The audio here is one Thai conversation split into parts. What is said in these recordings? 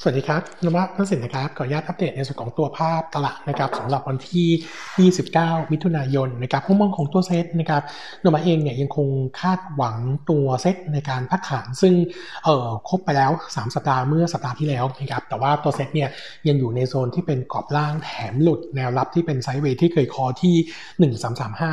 สวัสดีครับนวัดนักสินนะครับ ขออนุญาตอัปเดตในส่วนของตัวภาพตลาดนะครับสำหรับวันที่ 29 มิถุนายนนะครับผู้มองของตัวเซตนะครับนวัดเองเนี่ยยังคงคาดหวังตัวเซตในการพักฐานซึ่งเอ่อครบไปแล้ว 3 สัปดาห์เมื่อสัปดาห์ที่แล้วนะครับแต่ว่าตัวเซตเนี่ยยังอยู่ในโซนที่เป็นกรอบล่างแถมหลุดแนวรับที่เป็นไซด์เวย์ที่เคยคอที่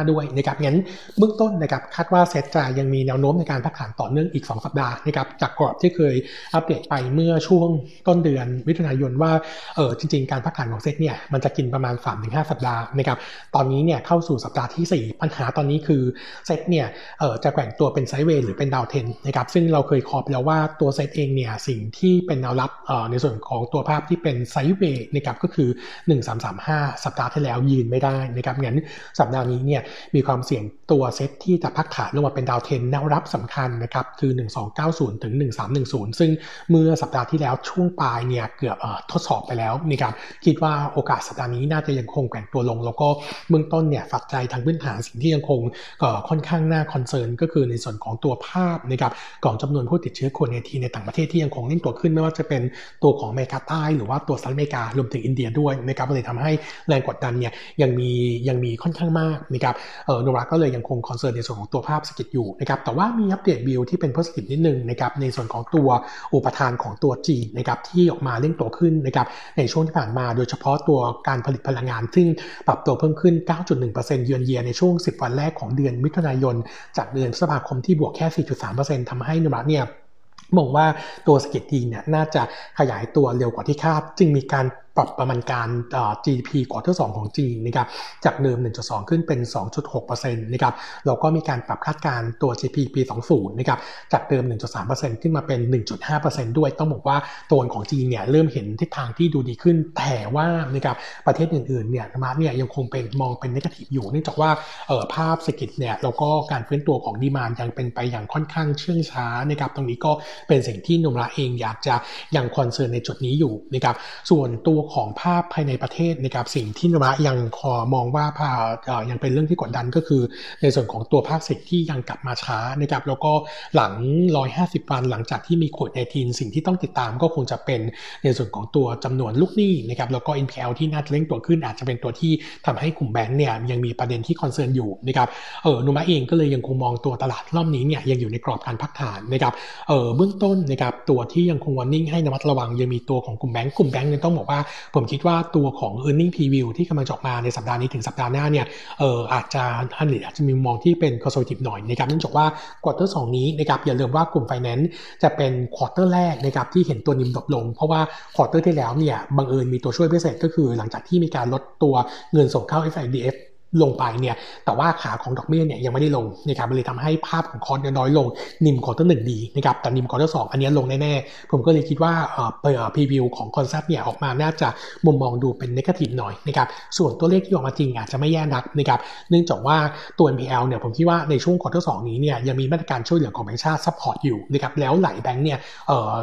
1335 ด้วยนะครับงั้นเบื้องต้นนะครับคาดว่าเซตจะยังมีแนวโน้มในการพักฐานต่อเนื่องอีก 2 สัปดาห์นะครับจากกรอบที่เคยอัปเดตไปเมื่อช่วงต้นเดือนมิถุนายนว่าเออจริง ๆ การพักฐานของเซตเนี่ยมันจะกินประมาณ 3-5 สัปดาห์นะครับตอนนี้เนี่ยเข้าสู่สัปดาห์ที่ 4 ปัญหาตอนนี้คือเซตเนี่ยเออจะแกว่งตัวเป็นไซด์เวย์หรือเป็นดาวเทนนะครับซึ่งเราเคยคอบแล้วว่าตัวเซตเองเนี่ยสิ่งที่เป็นแนวรับเออในส่วนของตัวภาพที่เป็นไซด์เวย์นะครับก็คือ 1335 สัปดาห์ที่แล้วยืนไม่ได้นะครับงั้นสัปดาห์นี้เนี่ยมีความเสี่ยงตัวเซตที่จะพักฐานลงมาเป็นดาวเทนแนวรับสำคัญนะครับคือ 1290 ถึง 1310 ซึ่งเมื่อสัปดาห์ที่แล้วช่วงปลายเนี่ยเกือบทดสอบไปแล้วนะครับคิดว่าโอกาสสัปดาห์นี้น่าจะยังคงแกว่งตัวลง แล้วก็เบื้องต้นเนี่ยฝักใจทางพื้นฐานสิ่งที่ยังคงค่อนข้างน่าคอนเซิร์นก็คือในส่วนของตัวภาพนะครับของจำนวนผู้ติดเชื้อโควิดทีในต่างประเทศที่ยังคงเล่นตัวขึ้นไม่ว่าจะเป็นตัวของอเมริกาใต้ หรือว่าตัวสหรัฐอเมริการวมถึงอินเดียด้วยนะครับเลยทำให้แรงกดดันเนี่ยยังมียังมีค่อนข้างมากนะครับเออ Nomura ก็เลยยังคง concern ในส่วนของตัวภาพเศรษฐกิจอยู่นะครับแต่ว่ามี update view ที่เป็น positive นิดนึงนะครับในส่วนของตัวอุปทานของตัวจีนะครับที่ออกมาเร่งตัวขึ้นนะครับในช่วงที่ผ่านมาโดยเฉพาะตัวการผลิตพลังงาน ซึ่งปรับตัวเพิ่มขึ้น 9.1%เยือนเยียในช่วง 10 วันแรกของเดือนมิถุนายน จากเดือนพฤษภาคมที่บวกแค่ 4.3%ทำให้ Nomura เนี่ยมองว่าตัวเศรษฐกิจจีนเนี่ยน่าจะขยายตัวเร็วกว่าที่คาด จึงมีการ ปรับประมาณการ GDP quarter 2ของจีนนะครับจากเดิม 1.2 ขึ้นเป็น 2.6%นะครับแล้วก็มีการปรับคาดการตัว GDP ปี 20นะครับจากเดิม 1.3%ขึ้นมาเป็น 1.5%ด้วยต้องบอกว่าตัวของจีนเนี่ยเริ่มเห็นทิศทางที่ดูดีขึ้น แต่ว่านะครับประเทศอื่นๆเนี่ยมาเนี่ยยังคงเป็นมองเป็น negative อยู่เนื่องจากว่าเออภาพเศรษฐกิจเนี่ยแล้วก็การฟื้นตัวของ demand ยังเป็นไปอย่างค่อนข้างเชื่องช้านะครับตรงนี้ก็เป็นสิ่งที่โนมูระเองอยากจะยัง concern ในจุดนี้อยู่นะครับส่วนตัวของภาพภายในประเทศนะครับสิ่งที่โนมูระยังคงมองว่าภายังเป็นเรื่องที่กดดันก็คือ ในส่วนของตัวภาคเศรษฐกิจที่ยังกลับมาช้านะครับแล้วก็หลัง 150 วันหลังจากที่มีโควิด19สิ่งที่ต้องติดตามก็คงจะเป็นในส่วนของตัวจำนวนลูกหนี้นะครับแล้วก็ NPL ที่น่าจะเร่งตัวขึ้นอาจจะเป็นตัวที่ทำให้กลุ่มแบงก์เนี่ยยังมีประเด็นที่ concern อยู่นะครับเออโนมูระเองก็เลยยังคงมองตัวตลาดรอบนี้เนี่ยยังอยู่ในกรอบการพักฐานนะครับเออเบื้องต้นนะครับตัวที่ยังคง warning ให้ระมัดระวังยังมีตัวของกลุ่มแบงก์กลุ่มแบงก์เนี่ยต้องบอกว่าผมคิดว่าตัวของ e a r n i n g preview ที่กำลังจะออกมาในสัปดาห์นี้ถึงสัปดาห์หน้าเนี่ยเอออาจจะท่านหรืออาจจะมีมองที่เป็น conservative หน่อยนะครับเนื่องจากว่า quarter สองนี้นะครับอย่าลืมว่ากลุ่มไฟแนนซ์จะเป็น quarter แรกนะครับที่เห็นตัว NIM drop ลง เพราะว่า quarter ที่แล้วเนี่ยบังเอิญมีตัวช่วยพิเศษก็คือหลังจากที่มีการลดตัวเงินส่งเข้า FIDF ลงไปเนี่ยแต่ว่าขาของดอกเบี้ยเนี่ยยังไม่ได้ลงนะครับมันเลยทำให้ภาพของคอร์สน้อยลงNIM quarter หนึ่งดีนะครับแต่ NIM quarter สองอันนี้ลงแน่ๆ ผมก็เลยคิดว่าเอ่อเอ่อ preview ของ consensus เนี่ยออกมาน่าจะมุมมองดูเป็น negative หน่อยนะครับส่วนตัวเลขที่ออกมาจริงอาจจะไม่แย่นักนะครับเนื่องจากว่าตัว NPL เนี่ยผมคิดว่าในช่วง quarter สองนี้เนี่ยยังมีมาตรการช่วยเหลือของแบงก์ชาติ support อยู่นะครับแล้วหลายแบงก์เนี่ยเอ่อ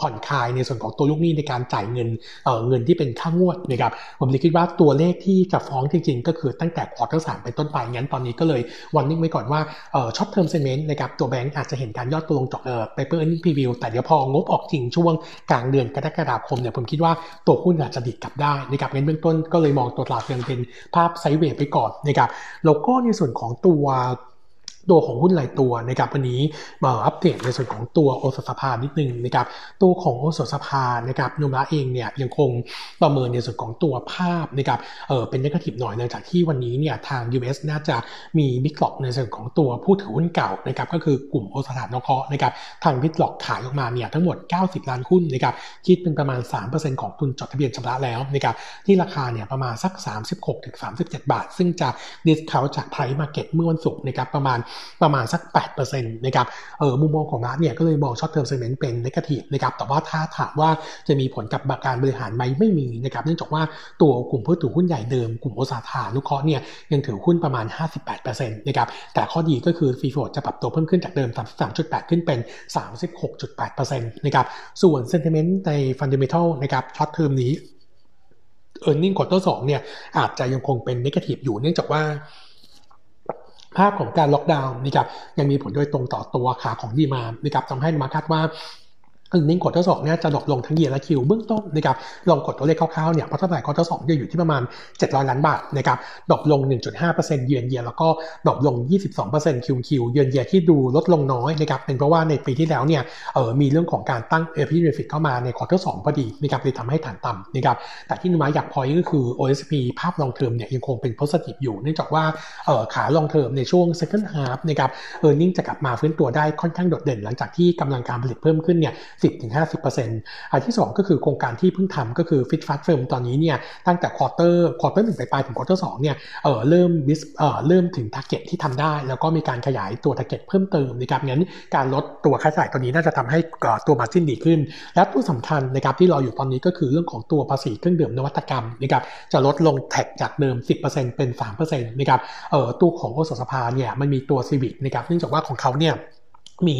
ผ่อนคลายในส่วนของตัวลูกหนี้ในการจ่ายเงินเอ่อเงินที่เป็นค่างวดนะครับผมเลยคิดว่าตัวเลขที่จะฟ้องจริง ๆ ก็คือตั้งแต่ quarter สามเป็นต้นไป งั้นตอนนี้ก็เลยwarning ไว้ก่อนว่าเออ short term sentiment นะครับตัวแบงก์อาจจะเห็นการย่อตัวลงจากเอ่อ paper earning preview แต่เดี๋ยวพองบออกจริงช่วงกลางเดือนกรกฎาคมเนี่ยผมคิดว่าตัวหุ้นอาจจะดีดกลับได้นะครับงั้นเบื้องต้นก็เลยมองตัวตลาดยังเป็นภาพ sideway ไปก่อนนะครับแล้วก็ในส่วนของตัว ตัวของหุ้นรายตัวนะครับวันนี้มาอัปเดตในส่วนของตัวโอสถสภานิดนึงนะครับตัวของโอสถสภานะครับโนมูระเองเนี่ยยังคงประเมินในส่วนของตัวภาพนะครับเออเป็น negative หน่อยเนื่องจากที่วันนี้เนี่ยทาง OSP น่าจะมี big lot ในส่วนของตัวผู้ถือหุ้นเก่านะครับก็คือกลุ่มโอสถานุเคราะห์นะครับทาง big lot ขายออกมาเนี่ยทั้งหมด 90 ล้านหุ้นนะครับคิดเป็นประมาณ 3%ของทุนจดทะเบียนชำระแล้วนะครับที่ราคาเนี่ยประมาณสัก 36-37 บาท ซึ่งจะ discount จาก price market เมื่อวันศุกร์นะครับประมาณประมาณสัก 8%นะครับเออมุมมองของโนมูระเนี่ยก็เลยมอง short term sentiment เป็น negative นะครับแต่ว่าถ้าถามว่าจะมีผลกับการบริหารไหมไม่มีนะครับเนื่องจากว่าตัวกลุ่มผู้ถือหุ้นใหญ่เดิมกลุ่มโอสถานุเคราะห์เนี่ยยังถือหุ้นประมาณ 58%นะครับแต่ข้อดีก็คือ free float จะปรับตัวเพิ่มขึ้นจากเดิม 33.8 ขึ้นเป็น 36.8%นะครับส่วน sentiment ใน fundamental นะครับ short term นี้ e a r n i n g ควอเตอร์สองเนี่ยอาจจะยังคงเป็น negative อยู่เนื่องจากว่า ภาพของการล็อกดาวน์นะครับยังมีผลโดยตรงต่อตัวขาของ demand นะครับทำให้โนมูระคาดว่า earning quarter สองเนี่ยจะ drop ลงทั้ง year และ Q เบื้องต้นนะครับลองกดตัวเลขคร่าวๆเนี่ยพัฒนา quarter สองจะอยู่ที่ประมาณ 700 ล้านบาทนะครับ drop ลง 1.5%เยือนเยียร์แล้วก็ drop ลง 22%คิวคิว year on year ที่ดูลดลงน้อยนะครับเป็นเพราะว่าในปีที่แล้วเนี่ยเออมีเรื่องของการตั้ง employee benefit เข้ามาใน quarter สองพอดีนะครับเลยทำให้ฐานต่ำนะครับแต่ที่โนมูระอยาก point ก็คือ OSP ภาพ long term เนี่ยยังคงเป็น positive อยู่เนื่องจากว่าเออขา long term ในช่วง second half นะครับearning จะกลับมาฟื้นตัวได้ค่อนข้างโดดเด่น หลังจากที่กำลังการผลิตเพิ่มขึ้นเนี่ย10-50%อันที่ 2 ก็คือโครงการที่เพิ่งทำก็คือ Fit Fast Firm ตอนนี้เนี่ยตั้งแต่ quarter quarter หนึ่งไปปลายถึง quarter สองเนี่ยเออเริ่ม beat เออเริ่มถึง target ที่ทำได้ แล้วก็มีการขยายตัว target เพิ่มเติมนะครับงั้นการลดตัวค่าใช้จ่ายตัวนี้น่าจะทำให้ตัว margin ดีขึ้น และตัวสำคัญนะครับที่รออยู่ตอนนี้ก็คือเรื่องของตัวภาษีเครื่องดื่มนวัตกรรมนะครับจะลดลง tax จากเดิม 10%เป็น3%นะครับเออตัวของโอสถสภาเนี่ยมันมีตัวซีวิกนะครับเนื่องจากว่าของเขาเนี่ย มี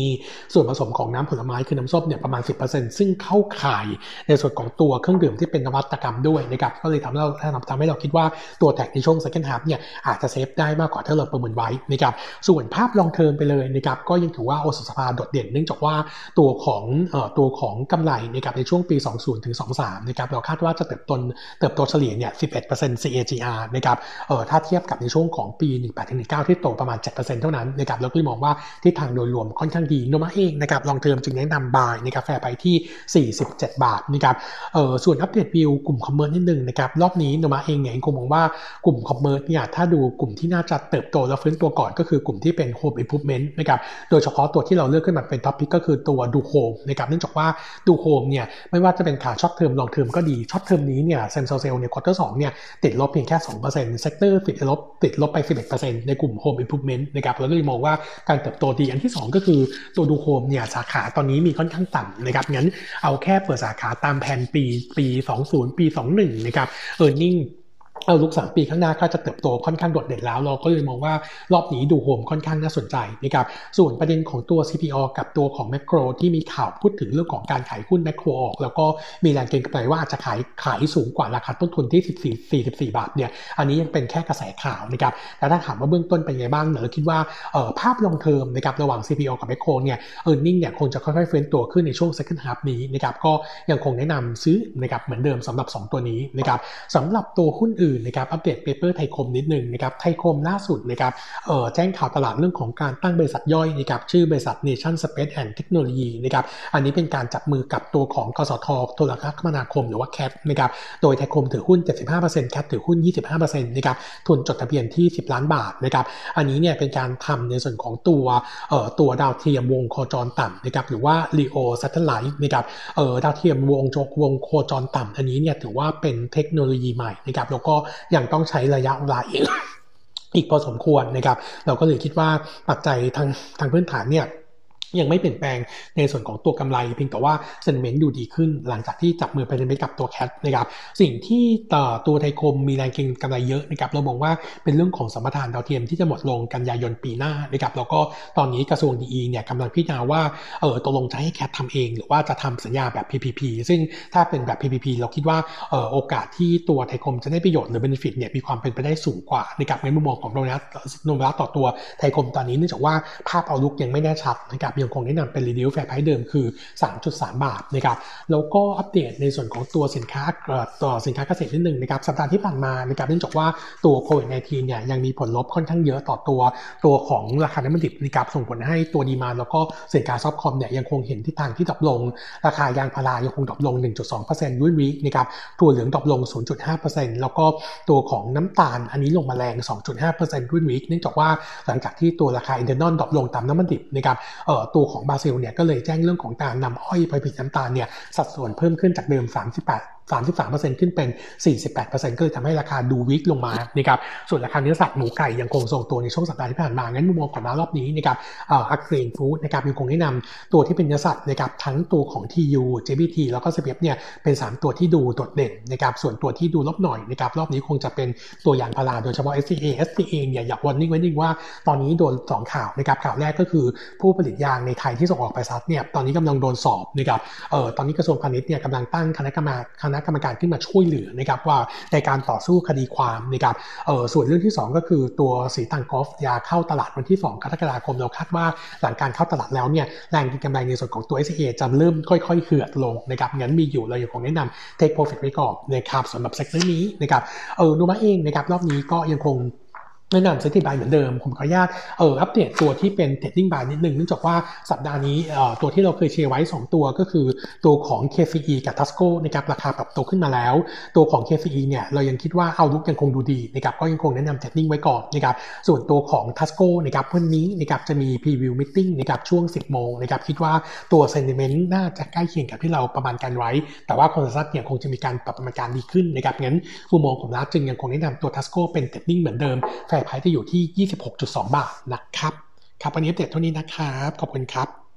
ส่วนผสมของน้ำผลไม้คือน้ำส้มเนี่ยประมาณ 10%ซึ่งเข้าข่ายในส่วนของตัวเครื่องดื่มที่เป็นนวัตกรรมด้วยนะครับก็เลยทำให้เราทำให้เราคิดว่าตัวแท็กในช่วง second half เนี่ยอาจจะเซฟได้มากกว่าที่เราประเมินไว้นะครับส่วนภาพลองเทอมไปเลยนะครับก็ยังถือว่าโอสุสภาโดดเด่น เนื่องจากว่าตัวของออตัวของกำไรนะครับในช่วงปี 20ถึง23นะครับเราคาดว่าจะเติบโตเติบโตเฉลี่ยเนี่ย11% CAGR นะครับเออถ้าเทียบกับในช่วงของปี 18-19 ที่โตประมาณ 7%เท่านั้นนะครับแล้วก็มองว่าทิศทางโดยรวมค่อนข้างดีโนมูระเองนะครับ long term จึงแนะนำ buy ในกาแฟไปที่ 47 บาทนะครับเออส่วน update view กลุ่ม commerce นิดนึงนะครับรอบนี้โนมูระเองเนี่ยคงมองว่ากลุ่ม commerce เนี่ยถ้าดูกลุ่มที่น่าจะเติบโตและฟื้นตัวก่อนก็คือกลุ่มที่เป็น home improvement นะครับโดยเฉพาะตัวที่เราเลือกขึ้นมาเป็น top pick ก็คือตัวดูโฮมนะครับเนื่องจากว่าดูโฮมเนี่ยไม่ว่าจะเป็นขา short term long term ก็ดี short term นี้เนี่ย same store sale เนี่ย quarter สองเนี่ยติดลบเพียงแค่2% sector ติดลบติดลบไป11%ในกลุ่ม home improvement นะครับเราเลยมองว่าการเติบโตดีอันที่ 2 ก็คือตัวดูโฮมเนี่ยสาขาตอนนี้มีค่อนข้างต่ำนะครับงั้นเอาแค่เปิดสาขาตามแผนปีปี 20 ปี 21 นะครับ earning outlook สามปีข้างหน้าก็จะเติบโตค่อนข้างโดดเด่นแล้ว เราก็เลยมองว่ารอบนี้ดูโฮมค่อนข้างน่าสนใจนะครับส่วนประเด็นของตัว CPALL กับตัวของแมคโครที่มีข่าวพูดถึงเรื่องของการขายหุ้นแมคโครออก แล้วก็มีแรงเก็งกำไรว่าอาจจะขายขายสูงกว่าราคาต้นทุนที่ 14 44 บาทเนี่ยอันนี้ยังเป็นแค่กระแสข่าวนะครับแล้วถ้าถามว่าเบื้องต้นเป็นไงบ้างเราคิดว่าภาพ long term นะครับระหว่าง CPALL กับแมคโครเนี่ย earning เนี่ยคงจะค่อยๆฟื้นตัวขึ้นในช่วง second half นี้นะครับก็ยังคงแนะนำซื้อนะครับเหมือนเดิมสำหรับ 2 ตัวนี้นะครับสำหรับตัวหุ้นอื่นนะครับ update paper ไทยคมนิดหนึ่งนะครับไทยคมล่าสุดนะครับเอ่อแจ้งข่าวตลาดเรื่องของการตั้งบริษัทย่อยนะครับชื่อบริษัท Nation Space and Technology นะครับอันนี้เป็นการจับมือกับตัวของกสทโทรคมนาคมหรือว่าแคทนะครับโดยไทยคมถือหุ้น 75%แคทถือหุ้น 25%นะครับทุนจดทะเบียนที่ 10 ล้านบาทนะครับอันนี้เนี่ยเป็นการทำในส่วนของตัวเอ่อตัวดาวเทียมวงโคจรต่ำนะครับหรือว่า LEO Satellite นะครับเอ่อดาวเทียมวงโจวงโคจรต่ำอันนี้เนี่ยถือว่าเป็นเทคโนโลยีใหม่นะครับแล้วก็ยังต้องใช้ระยะเวลาอีกอีกพอสมควรนะครับ เราก็เลยคิดว่าปัจจัยทางทางพื้นฐานเนี่ย ยังไม่เปลี่ยนแปลงในส่วนของตัวกำไรเพียงแต่ว่าเซนเมนต์ดูดีขึ้น หลังจากที่จับมือไปในกับตัวแคทนะครับสิ่งที่ต่อตัวไทยคมมีแรงเก็งกำไรเยอะนะครับเรามองว่าเป็นเรื่องของสมปทานดาวเทียมที่จะหมดลงกันยายนปีหน้านะครับแล้วก็ตอนนี้กระทรวงดีเนี่ยกำลังพิจารณาว่าเออตกลงจะให้แคททำเอง หรือว่าจะทำสัญญาแบบ PPP ซึ่งถ้าเป็นแบบ PPP เราคิดว่าเออโอกาสที่ตัวไทยคมจะได้ประโยชน์หรือ benefit เนี่ยมีความเป็นไปได้สูงกว่านะครับในมุมมองของโนมูระโนมูระต่อตัวไทยคมตอนนี้เนื่องจากว่าภาพ outlook ยังไม่แน่ชัดนะครับยังคงแนะนำเป็น Reduce fair price เดิมคือ 3.3 บาทนะครับแล้วก็อัปเดตในส่วนของตัวสินค้าต่อสินค้าเกษตรนิดหนึ่งนะครับสัปดาห์ที่ผ่านมานะครับเนื่องจากว่าตัวโควิด -19 เนี่ยยังมีผลลบค่อนข้างเยอะต่อตัวตัวของราคาน้ำมันดิบนะครับส่งผลให้ตัว demand แล้วก็สินค้า soft comm เนี่ยยังคงเห็นทิศทางที่ drop ลง ราคายางพารายังคง drop ลง 1.2% WoW นะครับถั่วเหลือง drop ลง 0.5%แล้วก็ตัวของน้ำตาลอันนี้ลงมาแรง 2.5%ด้ยวีเนื่องจากว่าหลังจากที่ตัวราคา ethanol drop ลงตามน้ำมันดิบนะครับเอ่อตัวของบราซิลเนี่ยก็เลยแจ้งเรื่องของการนำอ้อยไปผลิตน้ำตาลเนี่ยสัดส่วนเพิ่มขึ้นจากเดิม 38 33%ขึ้นเป็น 48%ก็เลยทำให้ราคาดู weak ลงมานะครับส่วนราคาเนื้อสัตว์หมูไก่ยังคงทรงตัวในช่วงสัปดาห์ที่ผ่านมา งั้นมุมมองของมารอบนี้นะครับอักเกรนฟู้ดนะครับยังคงแนะนำตัวที่เป็นเนื้อสัตว์นะครับทั้งตัวของ TU JBT แล้วก็ CPF เนี่ยเป็น 3 ตัวที่ดูโดดเด่นนะครับส่วนตัวที่ดูลบหน่อยนะครับรอบนี้คงจะเป็นตัวอย่างพาราโดยเฉพาะ SCA SCA เนี่ยอยากวอร์นิ่งไว้นิดว่าตอนนี้โดน 2 ข่าวนะครับข่าวแรกก็คือผู้ผลิตยางในไทยที่ส่งออกไปซัดเนี่ยตอนนี้กำลังโดนสอบนะครับเอ่อตอนนี้กระทรวงพาณิชย์เนี่ยกำลังตั้งคณะกรรมการคณะณะกรรมการขึ้นมาช่วยเหลือนะครับว่าในการต่อสู้คดีความนะครับเออส่วนเรื่องที่ 2 ก็คือตัวสีตังกอฟยาเข้าตลาดวันที่ 2 กรกฎาคมเราคาดว่าหลังการเข้าตลาดแล้วเนี่ยแรงกินกำไรในส่วนของตัว s อจะเริ่มค่อย ๆ เหือดลงนะครับงั้นมีอยู่เรายังคงแนะนำ take profit ไว้ก่อนนะครับสำหรับเซกเตอร์นี้นะครับเออนูมาเองนะครับรอบนี้ก็ยังคง แนะนำเซตติบายเหมือนเดิม ผมขออนุญาตเอออัปเดตตัวที่เป็นเทรดดิ้งบายนิดนึงเนื่องจากว่าสัปดาห์นี้เอ่อตัวที่เราเคยเชียร์ไว้ 2 ตัวก็คือตัวของ KCE กับ Tasco นะครับราคาปรับตัวขึ้นมาแล้ว ตัวของ KCE เนี่ยเรายังคิดว่า outlook ยังคงดูดีนะครับก็ยังคงแนะนำ trading ไว้ก่อนนะครับส่วนตัวของ Tasco นะครับวันนี้นะครับจะมี preview meeting นะครับช่วง 10 โมงนะครับคิดว่าตัว sentiment น่าจะใกล้เคียงกับที่เราประมาณการไว้ แต่ว่า consensus เนี่ยคงจะมีการปรับประมาณการดีขึ้นนะครับงั้นมุมมองของเราจึงยังคงแนะนำตัว Tasco เป็น trading เหมือนเดิมแฟร์ไพรซ์จะอยู่ที่ 26.2 บาทนะครับ ครับวันนี้อัปเดตเท่านี้นะครับ ขอบคุณครับ